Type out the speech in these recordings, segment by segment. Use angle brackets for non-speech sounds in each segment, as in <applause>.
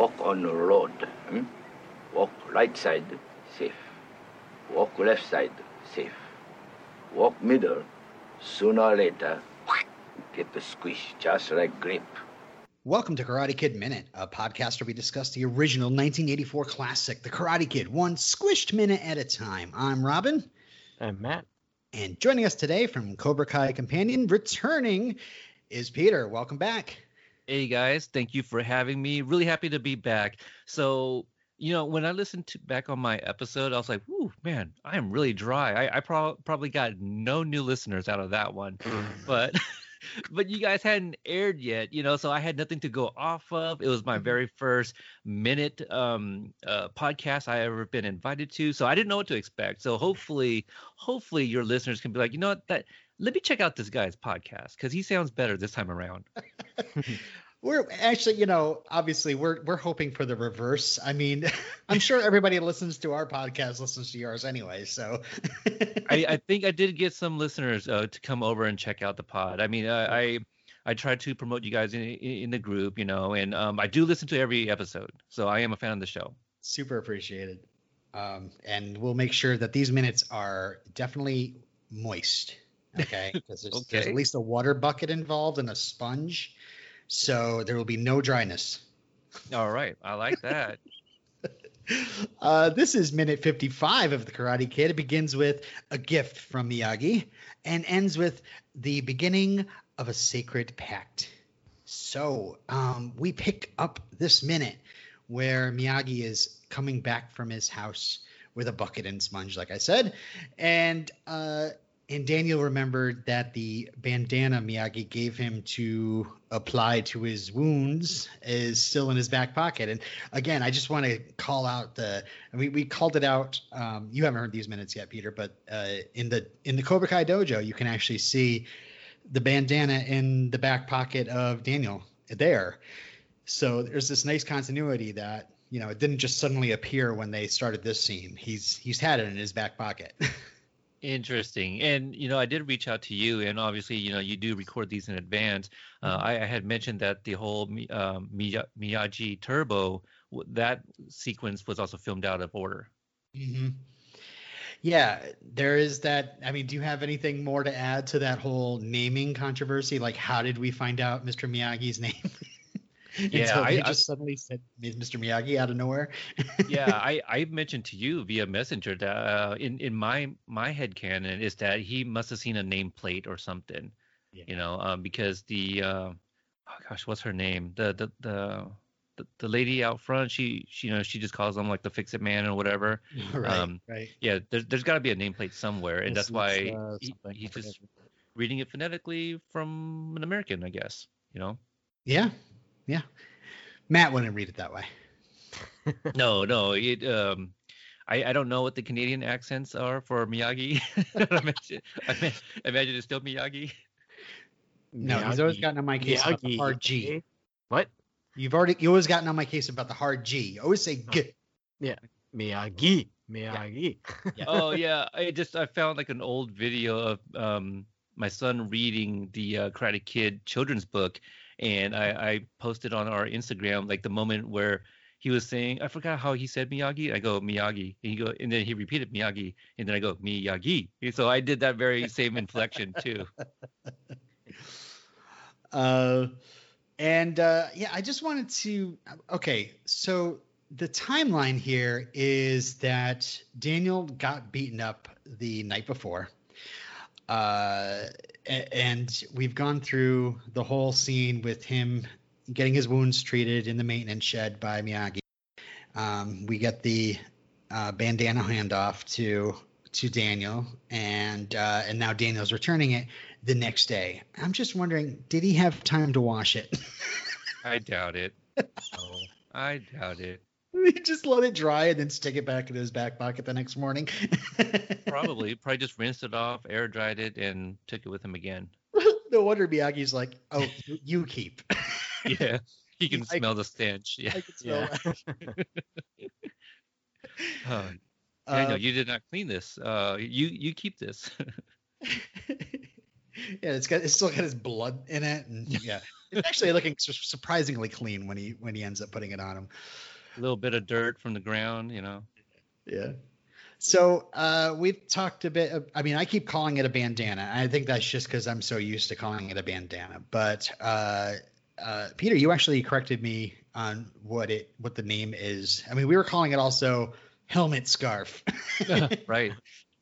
Walk on the road. Hmm? Walk right side, safe. Walk left side, safe. Walk middle, sooner or later, get the squish just like grape. Welcome to Karate Kid Minute, a podcast where we discuss the original 1984 classic, The Karate Kid, one squished minute at a time. I'm Robin. I'm Matt. And joining us today from Cobra Kai Companion, returning, is Peter. Welcome back. Hey guys, thank you for having me. Really happy to be back. So, you know, when I listened to back on my episode, I was like, "Ooh, man, I am really dry." I, I pro- probably got no new listeners out of that one, <laughs> but <laughs> but you guys hadn't aired yet, you know, so I had nothing to go off of. It was my very first minute um, uh, podcast I ever been invited to, so I didn't know what to expect. So hopefully, hopefully your listeners can be like, you know what, that let me check out this guy's podcast because he sounds better this time around. <laughs> <laughs> We're actually, you know, obviously we're we're hoping for the reverse. I mean, <laughs> I'm sure everybody listens to our podcast listens to yours anyway. So I, I think I did get some listeners uh, to come over and check out the pod. I mean, I I, I try to promote you guys in in the group, you know, and um, I do listen to every episode, so I am a fan of the show. Super appreciated. Um, and we'll make sure that these minutes are definitely moist. Okay, <laughs> because there's, okay. there's at least a water bucket involved and a sponge so there will be no dryness. All right, I like that. <laughs> uh, this is minute 55 of the Karate Kid. It begins with a gift from Miyagi and ends with the beginning of a sacred pact. So um, we pick up this minute where Miyagi is coming back from his house with a bucket and sponge, like I said, and uh, and Daniel remembered that the bandana Miyagi gave him to apply to his wounds is still in his back pocket. And again, I just want to call out the. I mean, we called it out. Um, you haven't heard these minutes yet, Peter, but uh, in the in the Cobra Kai dojo, you can actually see the bandana in the back pocket of Daniel there. So there's this nice continuity that you know it didn't just suddenly appear when they started this scene. He's he's had it in his back pocket. <laughs> Interesting. And, you know, I did reach out to you, and obviously, you know, you do record these in advance. Uh, mm-hmm. I, I, had mentioned that the whole um, Miyagi Turbo, that sequence was also filmed out of order. Mm-hmm. Yeah, there is that. I mean, do you have anything more to add to that whole naming controversy? Like, how did we find out Mr. Miyagi's <laughs> name? <laughs> Yeah, I just I, suddenly said Mr. Miyagi out of nowhere. <laughs> yeah, I, I mentioned to you via messenger that uh, in in my my head canon is that he must have seen a nameplate or something, yeah. you know, um, because the uh, oh gosh, what's her name? The the the the, lady out front, she, she, you know, she just calls him like the fix it man or whatever. <laughs> Right. Um, right. Yeah. There's, there's got to be a nameplate somewhere, and that's why uh, he, he's just reading it phonetically from an American, I guess. You know. Yeah. Yeah. Matt wouldn't read it that way. <laughs> no, no. It um I, I don't know what the Canadian accents are for Miyagi. <laughs> I, imagine, I imagine it's still Miyagi. No, Miyagi. he's always gotten on my case Miyagi. about the hard G. What? You've already you always gotten on my case about the hard G. You always say G. Yeah. Miyagi. Miyagi. <laughs> Yeah. oh yeah. I just I found like an old video of um my son reading the uh, Karate Kid children's book and I, I posted on our Instagram like the moment where he was saying I forgot how he said Miyagi. I go Miyagi, and he go, and then he repeated Miyagi, and then I go Miyagi. So I did that very same inflection too. <laughs> Uh, and uh, yeah, I just wanted to. Okay, so the timeline here is that Daniel got beaten up the night before. Uh, and we've gone through the whole scene with him getting his wounds treated in the maintenance shed by Miyagi. Um, we get the uh, bandana handoff to to Daniel, and uh, and now Daniel's returning it the next day. I'm just wondering, did he have time to wash it? <laughs> I doubt it. I doubt it. <laughs> He just let it dry and then stick it back in his back pocket the next morning. <laughs> probably, probably just rinsed it off, air dried it, and took it with him again. <laughs> no wonder Miyagi's like, "Oh, you keep." yeah, he can I, smell the stench. Yeah, I can smell yeah. oh, uh, you did not clean this. Uh, you you keep this. yeah, it's got it's still got his blood in it, and yeah. it's actually looking su- surprisingly clean when he when he ends up putting it on him. A little bit of dirt from the ground, you know. Yeah. So uh, we've talked a bit. Of, I mean, I keep calling it a bandana. I think that's just because I'm so used to calling it a bandana. But uh, uh, Peter, you actually corrected me on what it what the name is. I mean, we were calling it also helmet scarf. <laughs> <laughs> right.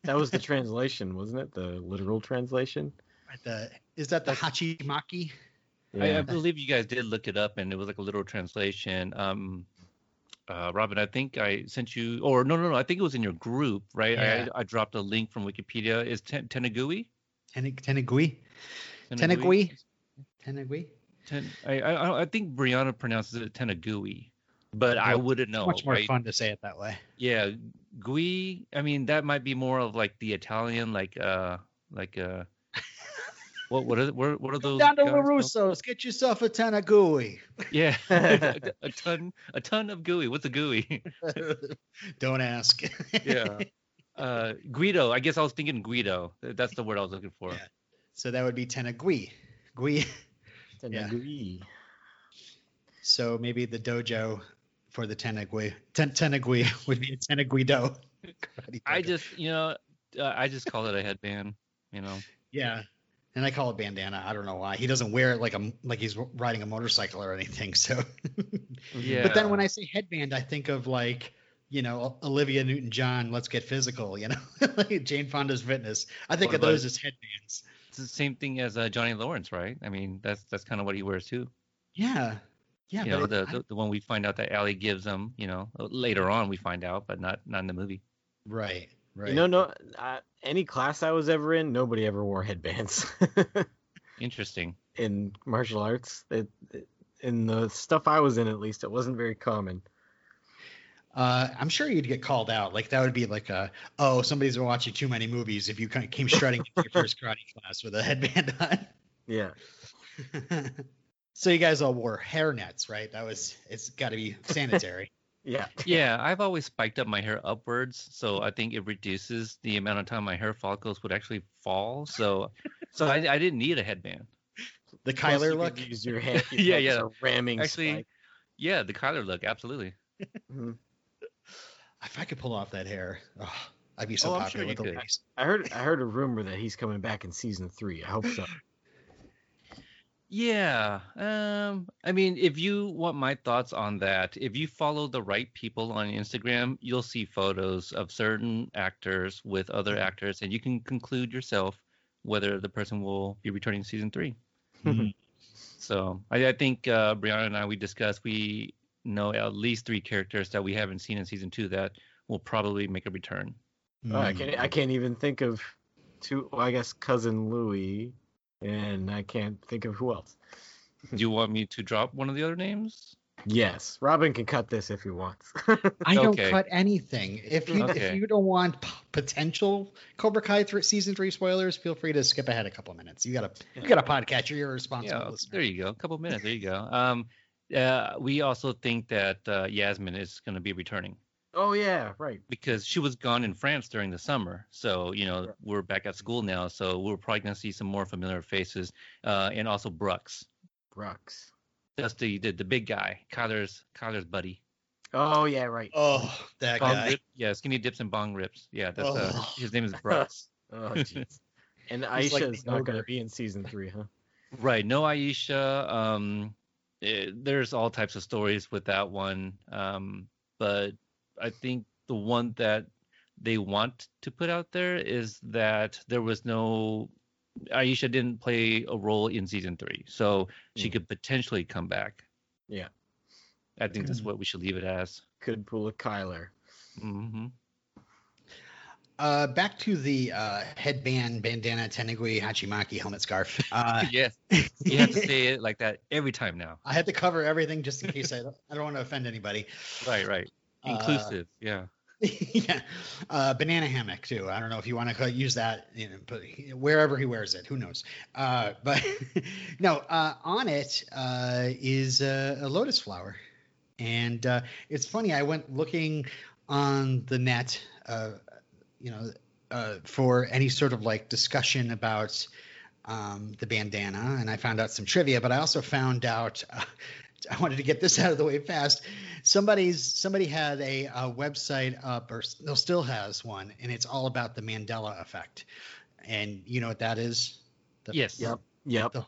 That was the translation, wasn't it? The literal translation. the, is that the hachimaki? I, I believe you guys did look it up, and it was like a literal translation. Um, uh, Robin, I think I sent you, or no, no, no, I think it was in your group, right? Yeah. I, I dropped a link from Wikipedia. Is ten, Tenagui? Ten- Tenagui? Tenagui? Tenagui? Ten, I, I I think Brianna pronounces it Tenagui, but I wouldn't know. Much more right? fun to say it that way. Yeah, Gui. I mean, that might be more of like the Italian, like uh, like uh, what what are what, what are those? Down to guys called? LaRusso's, get yourself a Tenagui. Yeah, <laughs> <laughs> a, a ton a ton of gooey. What's a gooey? <laughs> Don't ask. yeah. Uh, Guido. I guess I was thinking Guido. That's the word I was looking for. Yeah. So that would be Tenagui. Gui. Yeah. Tenagui. So maybe the dojo for the Tenagui. Ten- Tenagui would be a Tenaguido. Karate I just, you know, uh, I just call it a headband. You know. yeah. And I call it bandana. I don't know why. He doesn't wear it like a like he's riding a motorcycle or anything. So <laughs> Yeah. But then when I say headband, I think of like, you know, Olivia Newton John, let's get physical, you know, <laughs> like Jane Fonda's fitness. I think What of those as headbands. it's the same thing as uh, Johnny Lawrence, right? I mean, that's that's kind of what he wears too. Yeah. Yeah. you know, it- the, I- the the one we find out that Allie gives him. You know, later on we find out, but not not in the movie. right. Right. You know, no, uh, any class I was ever in, nobody ever wore headbands <laughs> Interesting. in martial arts. It, it- in the stuff I was in, at least, it wasn't very common. Uh, I'm sure you'd get called out. Like that would be like a, oh, somebody's been watching too many movies if you kind of came strutting into your first karate <laughs> class with a headband on. Yeah. <laughs> so you guys all wore hair nets, right? That was, it's got to be sanitary. Yeah. <laughs> Yeah, I've always spiked up my hair upwards, so I think it reduces the amount of time my hair follicles would actually fall. So, so I, I didn't need a headband. The Plus Kyler you look. Use your hand. <laughs> Yeah, yeah. a ramming Actually, spike. Yeah, the Kyler look, absolutely. Mhm. If I could pull off that hair, oh, I'd be so Oh, popular sure with the ladies. I heard. I heard a rumor that he's coming back in season three. I hope so. <laughs> Yeah. Um, I mean, if you want my thoughts on that, if you follow the right people on Instagram, you'll see photos of certain actors with other actors, and you can conclude yourself whether the person will be returning to season three. Mhm. So I, I think uh, Brianna and I we discussed we know at least three characters that we haven't seen in season two that will probably make a return. Oh, I Mm. can't. I can't even think of two. Well, I guess cousin Louie, and I can't think of who else. Do you want me to drop one of the other names? Yes, Robin can cut this if he wants. <laughs> I don't Okay. cut anything. If you Okay. if you don't want p- potential Cobra Kai th- season three spoilers, feel free to skip ahead a couple minutes. You got a you got a podcatcher. You're a responsible Yeah, listener. there you go. A couple minutes. There you go. Um, uh, we also think that uh, Yasmine is going to be returning oh yeah, right. because she was gone in France during the summer. So you know Sure. we're back at school now, so we're probably going to see some more familiar faces, uh, and also Brooks. Brooks. That's the, the the big guy, Kyler's Kyler's buddy. Oh yeah, right. Oh, that Bong guy. rip, yeah, skinny dips and bong rips. Yeah, that's uh, Oh. his name is <laughs> Brooks. <laughs> Oh jeez. And <laughs> He's like Aisha's not going to be in season three, huh? Right. No Aisha. Um, eh, there's all types of stories with that one. Um, but I think the one that they want to put out there is that there was no Aisha didn't play a role in season three, so she Mm. could potentially come back. Yeah. I think that's Mm. what we should leave it as. Could pull a Kyler. hmm Uh, back to the uh, headband, bandana, tenegui, hachimaki, helmet, scarf. <laughs> Uh, yes, <laughs> you have to say it like that every time now. I had to cover everything just in case I don't, I don't want to offend anybody. Right, right. Uh, Inclusive. yeah. <laughs> yeah, uh, banana hammock too. I don't know if you want to use that, you know, but he- wherever he wears it, who knows? Uh, but <laughs> no, uh, on it uh, is a, a lotus flower, and uh, it's funny. I went looking on the net, uh, you know, uh, for any sort of like discussion about um, the bandana, and I found out some trivia. But I also found out. I wanted to get this out of the way fast. Somebody's somebody had a, a website up, or still still has one, and it's all about the Mandela effect. And you know what that is? The- Yes. Yep. Yep. the-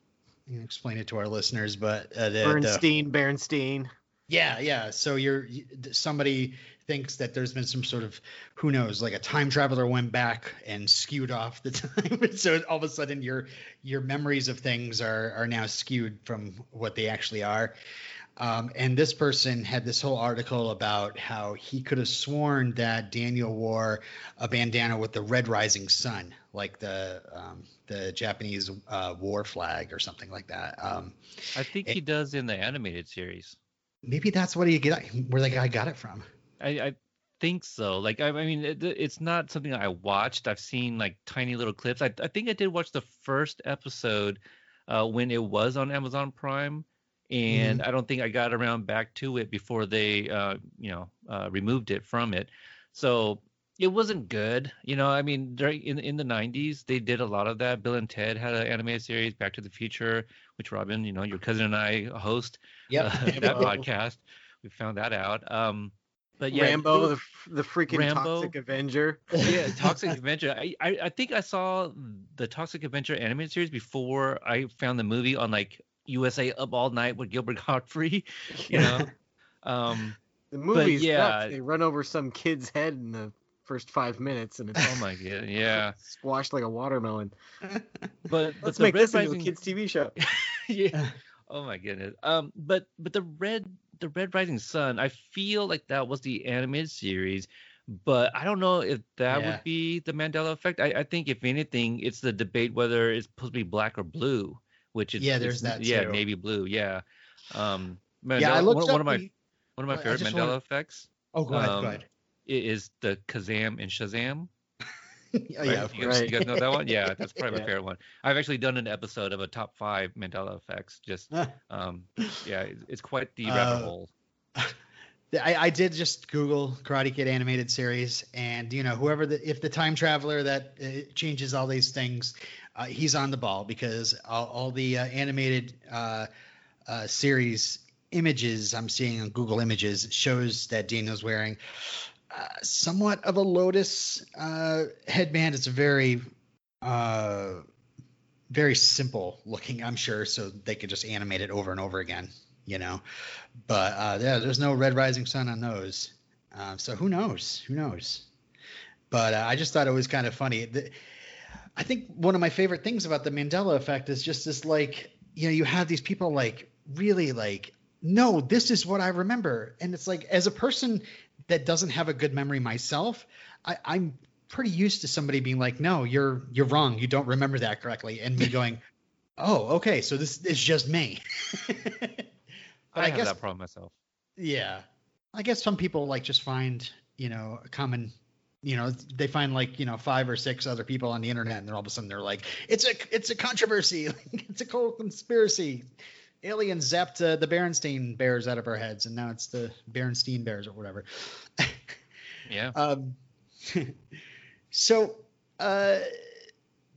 you can explain it to our listeners, but uh, the, the Bernstein, Bernstein. Yeah, yeah. So you're somebody thinks that there's been some sort of who knows, like a time traveler went back and skewed off the <laughs> time, and so all of a sudden your your memories of things are are now skewed from what they actually are. Um, and this person had this whole article about how he could have sworn that Daniel wore a bandana with the red rising sun, like the um, the Japanese uh, war flag or something like that. Um, I think It- he does in the animated series. Maybe that's what he get where the guy got it from. I, I think so. Like, I, I mean, it, it's not something I watched. I've seen like tiny little clips. I, I think I did watch the first episode uh, when it was on Amazon Prime, and I don't think I got around back to it before they, uh, you know, uh, removed it from it. So it wasn't good. You know, I mean, during in in the '90s, they did a lot of that. Bill and Ted had an animated series, Back to the Future, which Robin, you know, your cousin and I host uh, that podcast. We found that out. Um, but yeah, Rambo, it- the, the freaking Rambo. toxic Avenger. yeah, <laughs> Toxic Avenger. I, I I think I saw the Toxic Avenger animated series before I found the movie on like USA Up All Night with Gilbert <laughs> Gottfried. You know, <laughs> um, The movie's yeah. nuts. They run over some kid's head in the first five minutes, and it's oh my god, <laughs> yeah. squashed like a watermelon. But but Let's the make Red this into Rising, a kids' TV show. <laughs> yeah. Oh my goodness. Um, but but the red the Red Rising Sun, I feel like that was the animated series, but I don't know if that Yeah. would be the Mandela effect. I, I think if anything, it's the debate whether it's supposed to be black or blue, which is Yeah, there's it's- that Yeah, too. navy blue. Yeah. Um, yeah, I Mandela- looked one, up one of my the- one of my favorite Mandela wanna- effects Oh, go ahead, um, go ahead. Is the Kazam and Shazam. <laughs> Oh, right? yeah, you, guys, you guys know that one? Yeah, that's probably my <laughs> favorite one. I've actually done an episode of a top five Mandela effects. Just <laughs> um, yeah, it's, it's quite the rabbit Uh, hole. I, I did just Google Karate Kid animated series, and you know, whoever the if the time traveler that uh, changes all these things, uh, he's on the ball because all, all the uh, animated uh, uh, series images I'm seeing on Google Images shows that Daniel's wearing uh, somewhat of a lotus uh, headband. It's very, uh, very simple looking, I'm sure, so they could just animate it over and over again, you know. But uh, yeah, there's no red rising sun on those. Um, so who knows? Who knows? But uh, I just thought it was kind of funny. The, I think one of my favorite things about the Mandela effect is just this like, you know, you have these people like really like, no, this is what I remember. And it's like, as a person that doesn't have a good memory myself, I, I'm pretty used to somebody being like, no, you're you're wrong. You don't remember that correctly. And me <laughs> going, oh, okay, so this is just me. <laughs> I, I have guess that problem myself. yeah. I guess some people like just find, you know, a common, you know, they find like, you know, five or six other people on the internet and then all of a sudden they're like, it's a, it's a controversy. <laughs> it's a cold conspiracy. Aliens zapped uh, the Berenstain bears out of our heads and now it's the Berenstein bears or whatever. <laughs> Yeah. Um, <laughs> so uh,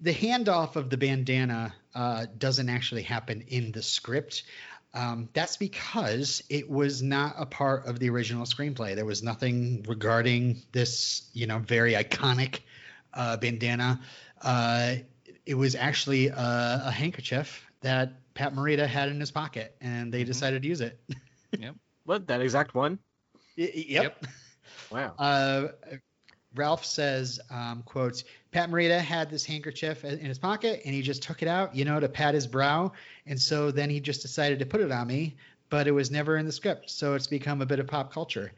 the handoff of the bandana uh, doesn't actually happen in the script. Um, that's because it was not a part of the original screenplay. There was nothing regarding this, you know, very iconic uh, bandana. Uh, it was actually a, a handkerchief that Pat Morita had in his pocket, and they Mhm. decided to use it. <laughs> Yep. What that exact one? Y- y- yep. Wow. <laughs> Uh, Ralph says, um, quotes, Pat Morita had this handkerchief in his pocket and he just took it out, you know, to pat his brow. And so then he just decided to put it on me, but it was never in the script. So it's become a bit of pop culture.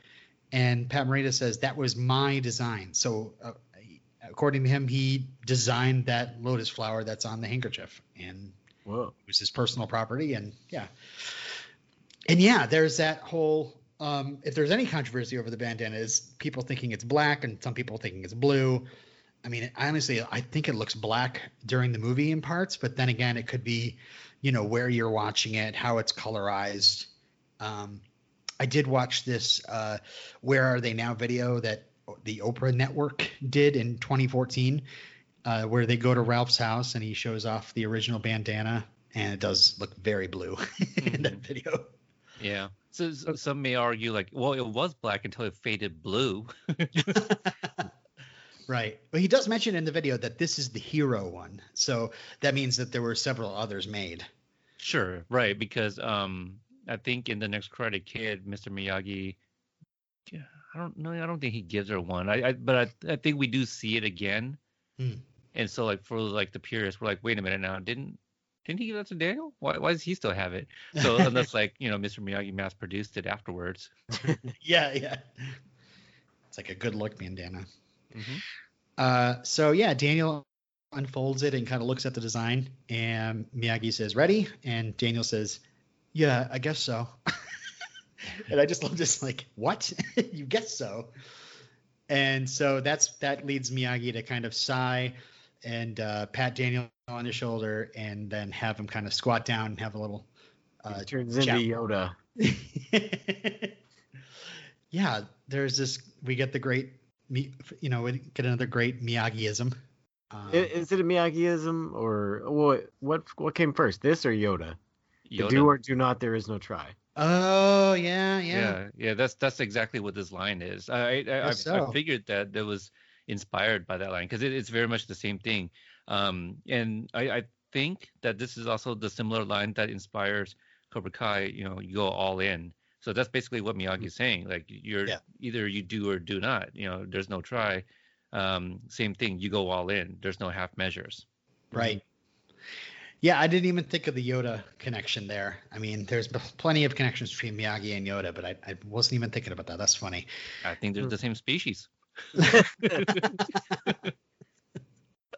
And Pat Morita says, that was my design. So uh, according to him, he designed that lotus flower that's on the handkerchief. And Whoa. it was his personal property and yeah. And yeah there's that whole um, if there's any controversy over the bandana is people thinking it's black and some people thinking it's blue. I mean honestly i think it looks black during the movie in parts but then again it could be you know where you're watching it how it's colorized. Um, i did watch this uh, where are they now video that the oprah network did in 2014 uh, where they go to Ralph's house and he shows off the original bandana, and it does look very blue <laughs> in that video. Yeah. So s- some may argue like, well, it was black until it faded blue. <laughs> right. But he does mention in the video that this is the hero one. So that means that there were several others made. Sure, right, because um I think in the next Karate, Kid, Mr. Miyagi yeah, I don't know, I don't think he gives her one. I, I but I, I think we do see it again. Hmm. And so like for like the purists, we're like, wait a minute now, didn't didn't he give that to Daniel? Why why does he still have it? So <laughs> unless like, you know, Mr. Miyagi mass produced it afterwards. <laughs> yeah, yeah. It's like a good look bandana. Mhm. Uh, so yeah, Daniel unfolds it and kind of looks at the design, and Miyagi says, "Ready?" And Daniel says, "Yeah, I guess so." <laughs> and I just love this, like, "What? you guess so?" And so that's that leads Miyagi to kind of sigh and uh, pat Daniel on the shoulder, and then have him kind of squat down and have a little. Uh, He turns into. Yoda. <laughs> yeah, there's this. We get the great, Mi- you know, we get another great Miyagiism. Um, I- Is it a Miyagiism or what? What what came first, this or Yoda? The Yoda. Do or do not. There is no try. oh yeah, yeah, yeah, yeah, that's that's exactly what this line is. I I, I, Guess so. I figured that there was inspired by that line because it, it's very much the same thing. Um, and I, I think that this is also the similar line that inspires Cobra Kai. You know, you go all in. So that's basically what Miyagi is saying. Like you're Yeah. either you do or do not. You know, there's no try. Um, same thing. You go all in. There's no half measures. right. Yeah, I didn't even think of the Yoda connection there. I mean, there's b- plenty of connections between Miyagi and Yoda, but I, I wasn't even thinking about that. That's funny. I think they're the same species. <laughs>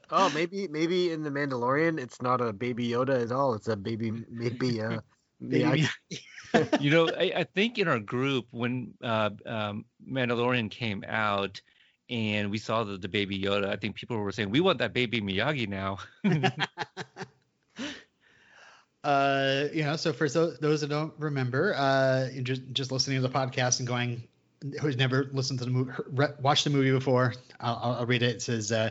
Oh, maybe maybe in the Mandalorian, it's not a baby Yoda at all. It's a baby maybe uh Baby Miyagi. Miyagi. you know, I, I think in our group when uh, um, Mandalorian came out and we saw the, the baby Yoda, I think people were saying we want that baby Miyagi now. <laughs> uh, you know, so for those, those that don't remember, uh, just just listening to the podcast and going, who's never listened to the movie, watched the movie before, I'll, I'll- I'll read it. It says, uh,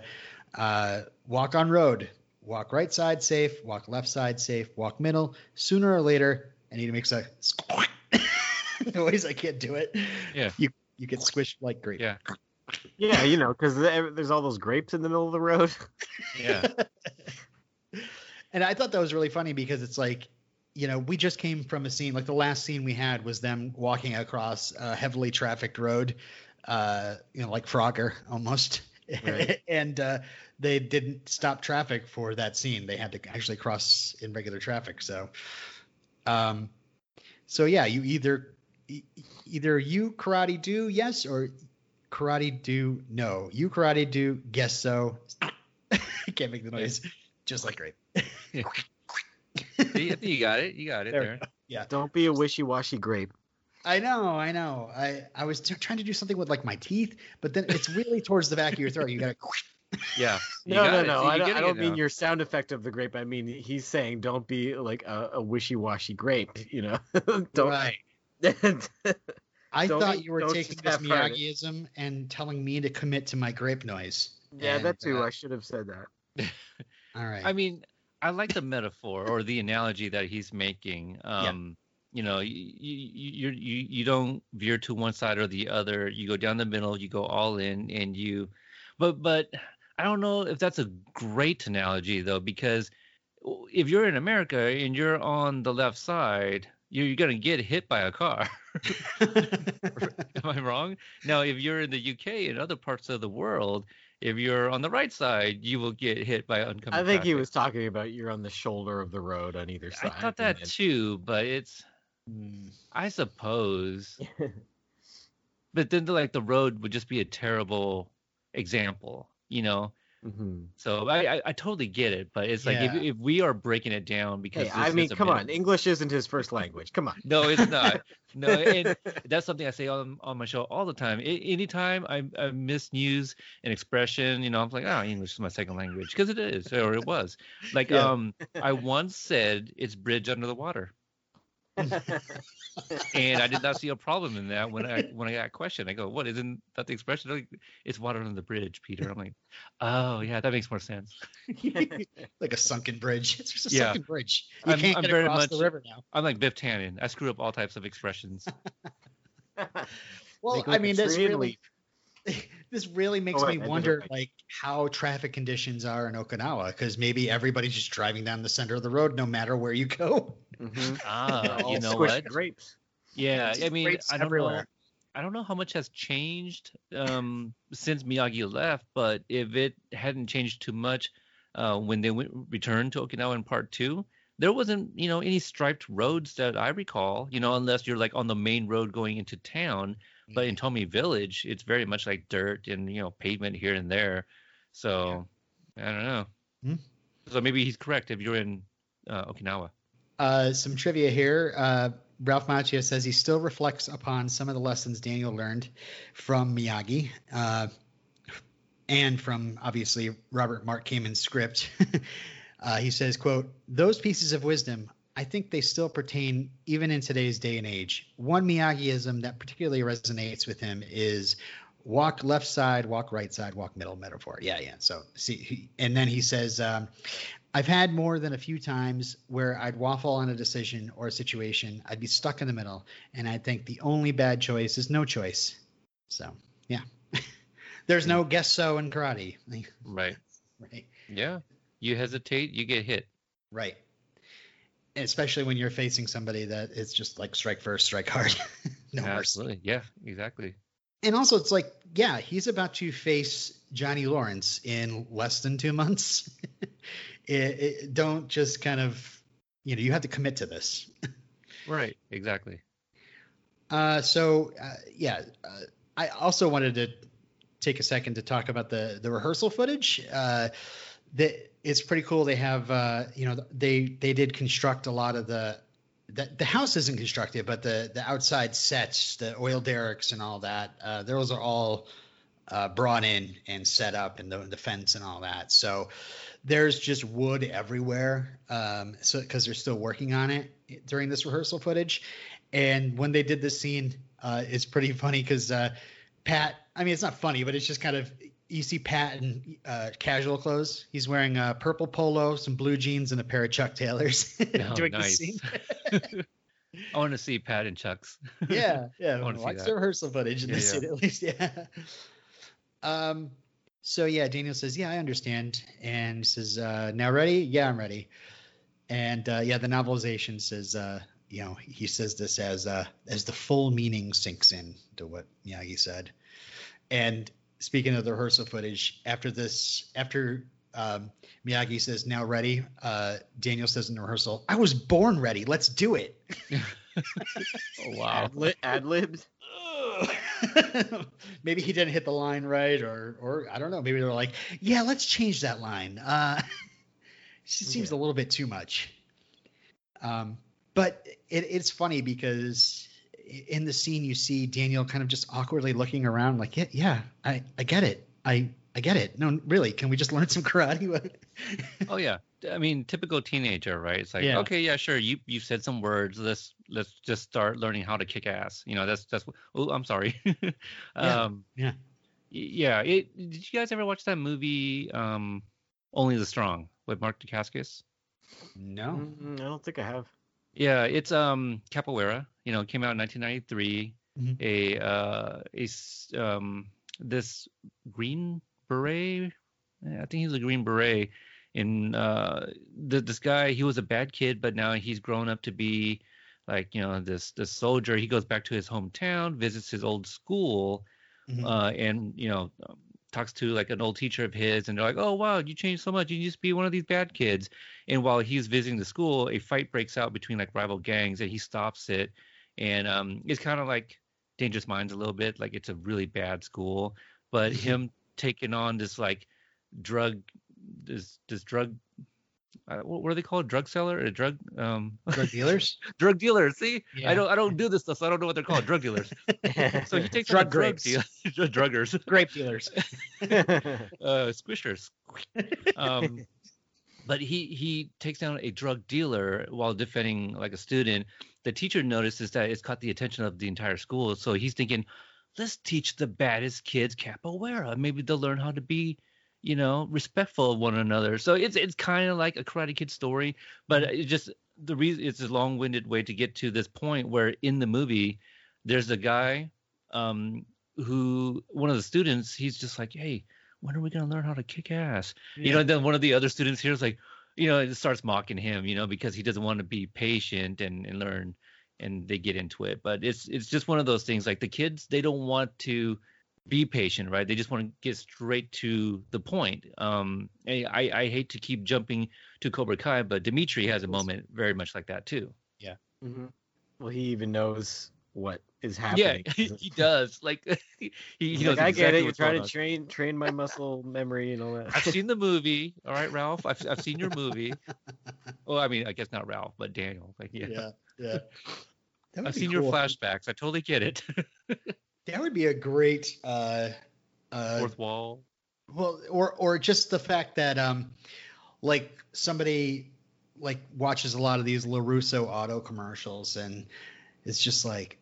uh, "Walk on road, walk right side safe, walk left side safe, walk middle. Sooner or later, I need to make a squawk <laughs> noise. I can't do it. Yeah. you you get squished like grape. yeah, Yeah, you know, because there's all those grapes in the middle of the road. yeah, <laughs> And I thought that was really funny because it's like, you know, we just came from a scene like the last scene we had was them walking across a heavily trafficked road, uh, you know, like Frogger almost. Right. <laughs> and uh, they didn't stop traffic for that scene. They had to actually cross in regular traffic. So, um, so yeah, you either e- either you karate do yes or karate do no. You karate do guess so. I <laughs> can't make the noise. Just like grape. See, you got it. You got it There there. Yeah. Don't be a wishy-washy grape. I know, I know. I I was t- trying to do something with like my teeth, but then it's really towards the back of your throat. You gotta. <laughs> <laughs> Yeah. you No, got no, it. no. See, I don't, I don't mean now. your sound effect of the grape. I mean he's saying don't be like a, a wishy-washy grape. You know, <laughs> don't. Right. I Don't thought you were taking this have credit. Miyagiism and telling me to commit to my grape noise. yeah, that too. uh, I should have said that. all right. I mean, I like the metaphor or the analogy that he's making. Um, You know, you, you you you don't veer to one side or the other. You go down the middle. You go all in, and you. But but I don't know if that's a great analogy though, because if you're in America and you're on the left side, you're, you're gonna get hit by a car. <laughs> <laughs> Am I wrong? Now, if you're in the UK and other parts of the world, if you're on the right side, you will get hit by oncoming I think he was talking about you're on the shoulder of the road on either side. I thought that too, but it's Hmm. I suppose. <laughs> But then the, like the road would just be a terrible example, you know. Mhm. So I I, I totally get it, but it's like if Yeah. if we are breaking it down because Hey, I mean, come on. English isn't his first language. Come on. No, it's not. <laughs> No, and that's something I say on on my show all the time. A- anytime I, I miss news and expression, you know, I'm like, oh, English is my second language because it is, or it was. Like, Yeah. um, I once said it's bridge under the water. And I did not see a problem in that when I when I got questioned. I go, "What isn't that the expression?" Like, it's water under the bridge, Peter. I'm like, "Oh yeah, that makes more sense." <laughs> like a sunken bridge. It's just a Yeah. sunken bridge. You I'm- can't I'm get very across the much- river now. I'm like Biff Tannen. I screw up all types of expressions. <laughs> Well, Make I mean, this really, <laughs> this really makes Oh, me I wonder, like, how traffic conditions are in Okinawa. Because maybe everybody's just driving down the center of the road, no matter where you go. Mhm. <laughs> Ah, you know what? Grapes. Yeah, Just I mean, grapes I don't know. I don't know how much has changed um, since Miyagi left, but if it hadn't changed too much uh, when they went, returned to Okinawa in part two, there wasn't, you know, any striped roads that I recall, you know, unless you're like on the main road going into town. But in Tomi Village, it's very much like dirt and you know pavement here and there. So I don't know. Hmm. So maybe he's correct if you're in uh, Okinawa. Uh, some trivia here. Uh, Ralph Macchio says he still reflects upon some of the lessons Daniel learned from Miyagi uh, and from obviously Robert Mark Kamen's script. <laughs> uh, he says, "quote Those pieces of wisdom, I think they still pertain even in today's day and age. One Miyagiism that particularly resonates with him is." Walk left side, walk right side, walk middle metaphor. Yeah, yeah. So see, he, and then he says, um, I've had more than a few times where I'd waffle on a decision or a situation. I'd be stuck in the middle, and I'd think the only bad choice is no choice. So, yeah. <laughs> There's no guess so in karate. <laughs> Right. Right. Yeah. You hesitate, you get hit. Right. Especially when you're facing somebody that is just like strike first, strike hard. <laughs> no mercy. Absolutely. Yeah. Exactly. And also, it's like, yeah, he's about to face Johnny Lawrence in less than two months. It, it, don't just kind of, you know, you have to commit to this. <laughs> Right. Exactly. Uh, so uh, yeah, uh, I also wanted to take a second to talk about the the rehearsal footage. Uh, that it's pretty cool. They have uh, you know they they did construct a lot of the the, the house isn't constructed, but the the outside sets, the oil derricks and all that, uh, those are all uh, brought in and set up, and the, the fence and all that. So there's just wood everywhere. Um, so because they're still working on it during this rehearsal footage, and when they did this scene, uh, it's pretty <laughs> funny because uh, Pat. I mean, it's not funny, but it's just kind of you see Pat in uh, casual clothes. He's wearing a purple polo, some blue jeans, and a pair of Chuck Taylors <laughs> Oh, doing nice. the scene. <laughs> I want to see Pat and Chuck's. yeah, yeah. I wanna see Watch that. the rehearsal footage in Yeah, this yeah. scene at least. Yeah. Um. So yeah, Daniel says, "Yeah, I understand," and he says, uh, "Now ready? Yeah, I'm ready." And uh, yeah, the novelization says, uh, you know, he says this as uh, as the full meaning sinks in to what Miyagi said. And speaking of the rehearsal footage, after this, after um, Miyagi says, "Now ready," uh, Daniel says in the rehearsal, "I was born ready. Let's do it." <laughs> <laughs> Oh, wow. Ad, ad libs. <laughs> <laughs> maybe he didn't hit the line right, or or I don't know. Maybe they're like, yeah, let's change that line. Uh, <laughs> it seems a little bit too much. Um, but it, it's funny because in the scene you see Daniel kind of just awkwardly looking around, like, yeah, yeah, I I get it, I I get it. No, really, can we just learn some karate? <laughs> Oh yeah. I mean, typical teenager, right? It's like, Yeah. okay, yeah, sure. You you said some words. Let's let's just start learning how to kick ass. You know, that's that's. Oh, I'm sorry. <laughs> um, yeah. y- Yeah. It, did you guys ever watch that movie, um, Only the Strong, with Mark Dacascos? no. Mm, I don't think I have. Yeah, it's um capoeira. You know, it came out in 1993. Mhm. A uh, a s- um this green beret. I think he's a green beret. In uh, the, this guy, he was a bad kid, but now he's grown up to be like you know this this soldier. He goes back to his hometown, visits his old school, Mhm. uh, and you know um, talks to like an old teacher of his and they're like oh wow you changed so much. You used to be one of these bad kids. And while he's visiting the school a fight breaks out between like rival gangs and he stops it. And um it's kind of like dangerous minds a little bit like it's a really bad school. But him taking on this like drug this does drug uh, what are they called drug seller a drug um Drug dealers. <laughs> drug dealer see Yeah. i don't i don't do this stuff so i don't know what they're called drug dealers <laughs> so he takes Drug drug grapes. deal <laughs> druggers Grape dealers. uh, squishers. um, but he he takes down a drug dealer while defending like a student. The teacher notices that it's caught the attention of the entire school, so he's thinking, let's teach the baddest kids capoeira. Maybe they'll learn how to be, you know, respectful of one another. So it's it's kind of like a Karate Kid story, but it just the reason it's a long-winded way to get to this point where in the movie there's a guy um who one of the students he's just like hey when are we going to learn how to kick ass? You know and then one of the other students here is like you know it starts mocking him you know because he doesn't want to be patient and, and learn and they get into it. But it's it's just one of those things like the kids they don't want to be patient right they just want to get straight to the point um I, I i hate to keep jumping to cobra kai but demetri has a moment very much like that too hmm Well, he even knows what is yeah happening. <laughs> he, he does like <laughs> he, he He's knows like, I get it. You're what's going trying on. to train train my muscle memory and all that. I've seen the <laughs> movie. All right, Ralph. I've I've seen your movie. Well, I mean, I guess not Ralph, but Daniel. Like, yeah. yeah. yeah. I've be seen your flashbacks. I totally get it. That would be a great uh uh Fourth wall. well or or just the fact that um like somebody like watches a lot of these LaRusso auto commercials and it's just like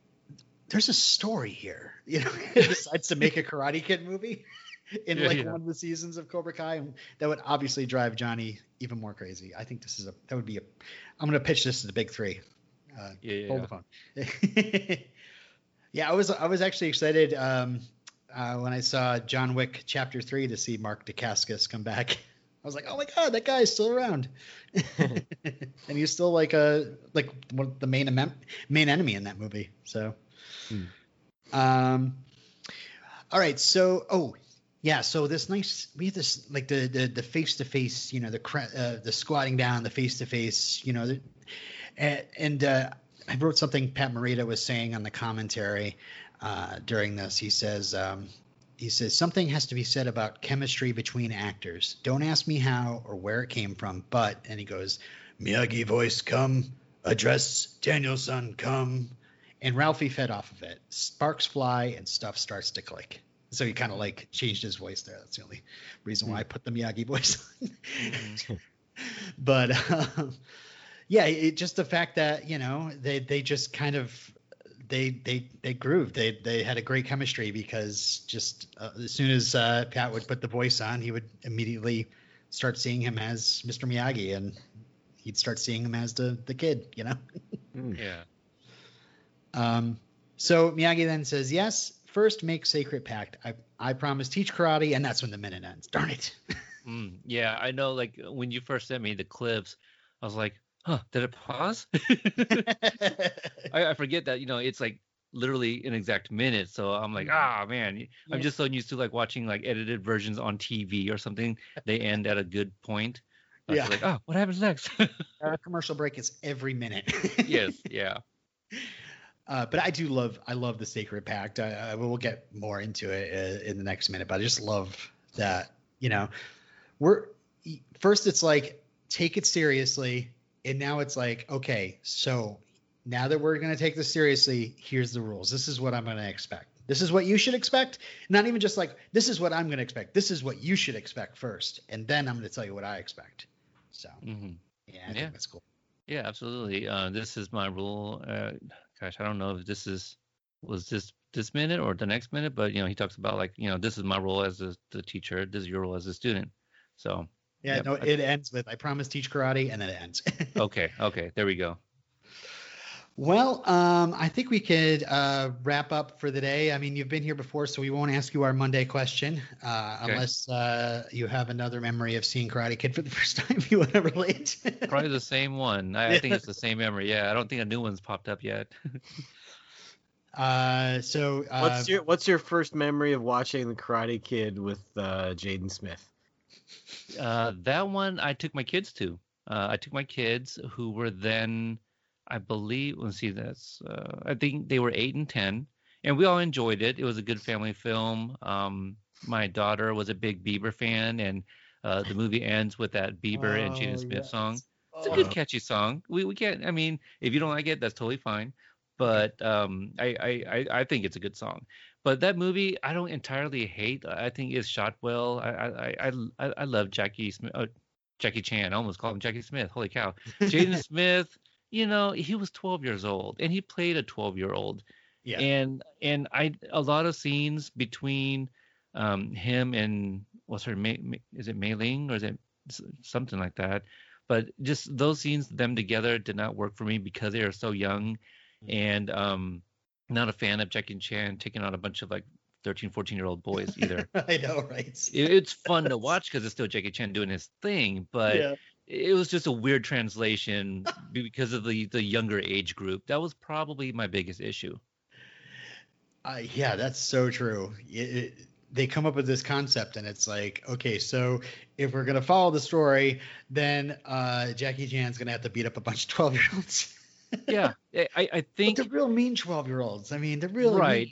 there's a story here, <laughs> you know, decides to make a Karate Kid movie <laughs> in Yeah, like yeah. one of the seasons of Cobra Kai, and that would obviously drive Johnny even more crazy. I think this is a that would be a. I'm gonna pitch this to the big three. Uh, Yeah, yeah. hold the phone. <laughs> yeah, I was I was actually excited um, uh, when I saw John Wick Chapter Three to see Mark Dacascos come back. <laughs> I was like, oh my god, that guy's still around, <laughs> <laughs> and he's still like a like one of the main em- main enemy in that movie. So, Hmm. um, all right, so oh yeah, so this nice we have this like the the the face to face, you know, the uh, the squatting down, the face to face, you know, the, and, and uh, I wrote something Pat Morita was saying on the commentary uh, during this. He says, um, he says something has to be said about chemistry between actors. Don't ask me how or where it came from, but and he goes, Miyagi voice come, address Danielson come, and Ralphie fed off of it. Sparks fly and stuff starts to click. So he kind of like changed his voice there. That's the only reason why I put the Miyagi voice on. Mhm. <laughs> but um, yeah, it, just the fact that you know they they just kind of they they they grooved. They they had a great chemistry because just uh, as soon as uh, Pat would put the voice on, he would immediately start seeing him as Mr. Miyagi, and he'd start seeing him as the the kid. You know. Mm. Yeah. Um, so Miyagi then says, "Yes, first make sacred pact. I I promise teach karate, and that's when the minute ends. Darn it." Mm, yeah, I know. Like when you first sent me the clips, I was like, "Huh? Did it pause?" <laughs> I, I forget that you know it's like literally an exact minute. So I'm like, ah, man, Yeah. I'm just so used to like watching like edited versions on TV or something. They <laughs> end at a good point. Was Yeah. Like, oh, what happens next? <laughs> Our commercial break is every minute. yes. Yeah. Uh, but I do love I love the Sacred Pact. I, I we'll get more into it uh, in the next minute, but I just love that you know we're first it's like take it seriously, and now it's like okay, so now that we're gonna take this seriously, here's the rules. This is what I'm gonna expect. This is what you should expect. Not even just like this is what I'm gonna expect. This is what you should expect first, and then I'm gonna tell you what I expect. So hmm yeah, I Yeah. think that's cool. Yeah, absolutely. Uh, this is my rule. Uh, gosh, I don't know if this is was this this minute or the next minute, but you know, he talks about like you know, this is my role as a, the teacher. This is your role as a student. So Yeah, Yep. no, it ends with I promise teach karate, and then it ends. <laughs> okay, okay, there we go. Well, um, I think we could uh, wrap up for the day. I mean, you've been here before, so we won't ask you our Monday question uh, Okay. unless uh, you have another memory of seeing Karate Kid for the <laughs> first time you want to relate. <laughs> Probably the same one. I, I think it's the same memory. Yeah, I don't think a new one's popped up yet. uh, so, uh, What's your What's your first memory of watching the Karate Kid with uh, Jaden Smith? Uh, that one I took my kids to. Uh, I took my kids who were then, I believe, let's see, that's, uh, I think they were eight and 10, and we all enjoyed it. It was a good family film. Um, my daughter was a big Bieber fan, and uh, the movie ends with that Bieber and Oh, Jaden Smith yes. song. It's a Oh. good, catchy song. We, we can't, I mean, if you don't like it, that's totally fine. But um, I, I, I think it's a good song. But that movie, I don't entirely hate. I think it's shot well. I I I, I, I love Jackie Smith. Uh, Jackie Chan. I almost called him Jackie Smith. Holy cow. Jaden <laughs> Smith, you know, he was 12 years old and he played a 12 year old. Yeah. And and I a lot of scenes between um, him and what's her Mei- is it Mei Ling or is it something like that? But just those scenes, them together, did not work for me because they are so young, and um, not a fan of Jackie Chan taking on a bunch of like 13, 14 year old boys <laughs> either. I know, right? it, it's fun to watch because it's still Jackie Chan doing his thing, but yeah. it was just a weird translation because of the the younger age group. That was probably my biggest issue. Uh, yeah, that's so true. It, it, they come up with this concept, and it's like, okay, so if we're gonna follow the story, then uh, Jackie Chan's gonna have to beat up a bunch of twelve-year-olds. <laughs> Yeah, I, I think they're real mean twelve-year-olds. I mean, the real right.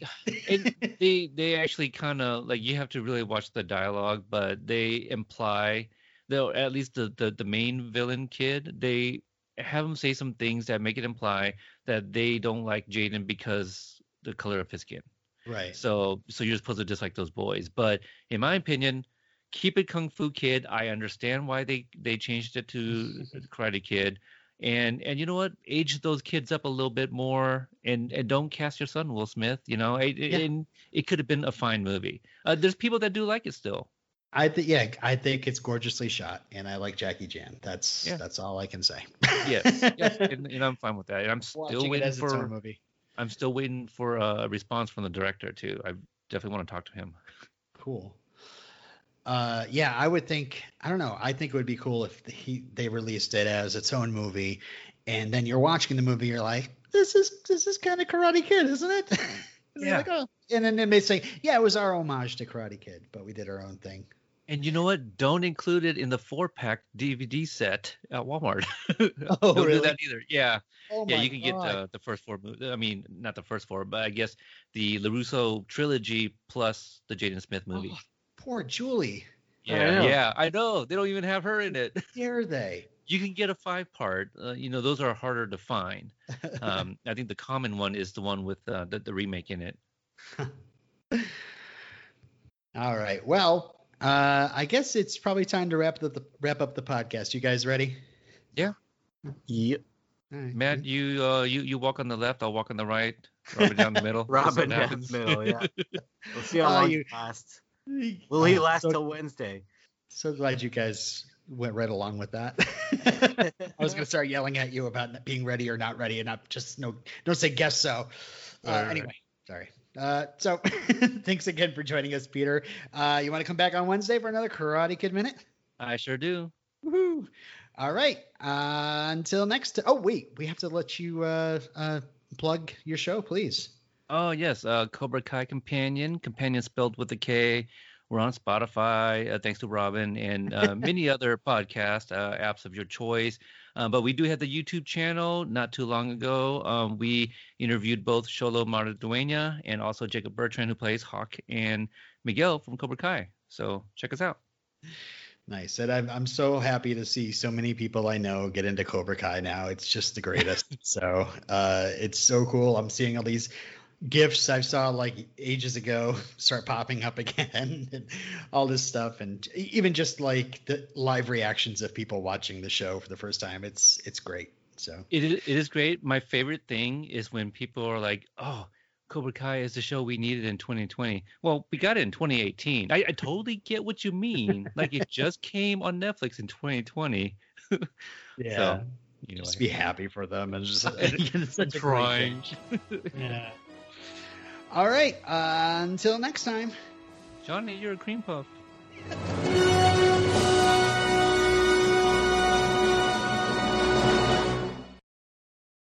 and <laughs> they they actually kind of like you have to really watch the dialogue, but they imply though at least the, the the main villain kid they have him say some things that make it imply that they don't like Jaden because the color of his skin. right. So so you're supposed to dislike those boys. But in my opinion, keep it Kung Fu Kid. I understand why they they changed it to <laughs> Karate Kid. And and you know what? Age those kids up a little bit more, and and don't cast your son Will Smith. You know, it, Yeah. and it could have been a fine movie. Uh, there's people that do like it still. I think yeah, I think it's gorgeously shot, and I like Jackie Chan. That's Yeah. that's all I can say. Yes, yes, <laughs> and, and I'm fine with that. And I'm still Watching it waiting as its own for movie. I'm still waiting for a response from the director too. I definitely want to talk to him. Cool. Uh, yeah, I would think. I don't know. I think it would be cool if he they released it as its own movie, and then you're watching the movie, you're like, this is this is kind of Karate Kid, isn't it? <laughs> And Yeah. like, "Oh." And then, they say, yeah, it was our homage to Karate Kid, but we did our own thing. And you know what? Don't include it in the four pack DVD set at Walmart. <laughs> Oh, Don't really? do that either. Yeah. Oh yeah, you can get God. uh, the first four. I mean, not the first four, but I guess the LaRusso trilogy plus the Jaden Smith movie. Oh, poor Julie. Yeah, know. yeah, I know. They don't even have her in it. Dare they? You can get a five part. Uh, you know, those are harder to find. <laughs> Um, I think the common one is the one with uh, the, the remake in it. <laughs> All right. Well, uh, I guess it's probably time to wrap up the wrap up the podcast. You guys ready? Yeah. Yep. All right. Matt, you uh, you you walk on the left. I'll walk on the right. Robin down the middle. <laughs> Robin down the middle, yeah. We'll see how long you- he lasts. Will he Oh, last so, till Wednesday? so glad you guys went right along with that. <laughs> I was gonna start yelling at you about being ready or not ready, and not just no don't say guess so. Uh, Right, right. anyway, sorry. Uh, so <laughs> thanks again for joining us, Peter. Uh, you want to come back on Wednesday for another Karate Kid minute? I sure do. Woohoo! All right. Uh, until next. oh wait, we have to let you uh, uh, plug your show, please. Oh yes, uh, Cobra Kai Companion, Companion spelled with a K. We're on Spotify, uh, thanks to Robin, and uh, <laughs> many other podcast uh, apps of your choice. Um, but we do have the YouTube channel. Not too long ago, um, we interviewed both Xolo Maridueña and also Jacob Bertrand, who plays Hawk, and Miguel from Cobra Kai. So check us out. Nice. And I'm I'm so happy to see so many people I know get into Cobra Kai now. It's just the greatest. <laughs> so uh, it's so cool. I'm seeing all these gifts I saw like ages ago <laughs> start popping up again <laughs> and all this stuff and even just like the live reactions of people watching the show for the first time. It's it's great. So It is, it is great. My favorite thing is when people are like, "Oh, Cobra Kai is the show we needed in 2020." Well, we got it in 2018. I, I totally get what you mean. <laughs> like it just came on Netflix in 2020. yeah. So, You know, just be happy for them and just it's such a great thing. trying. Yeah. All right. Uh, until next time. Johnny, you're a cream puff. <laughs>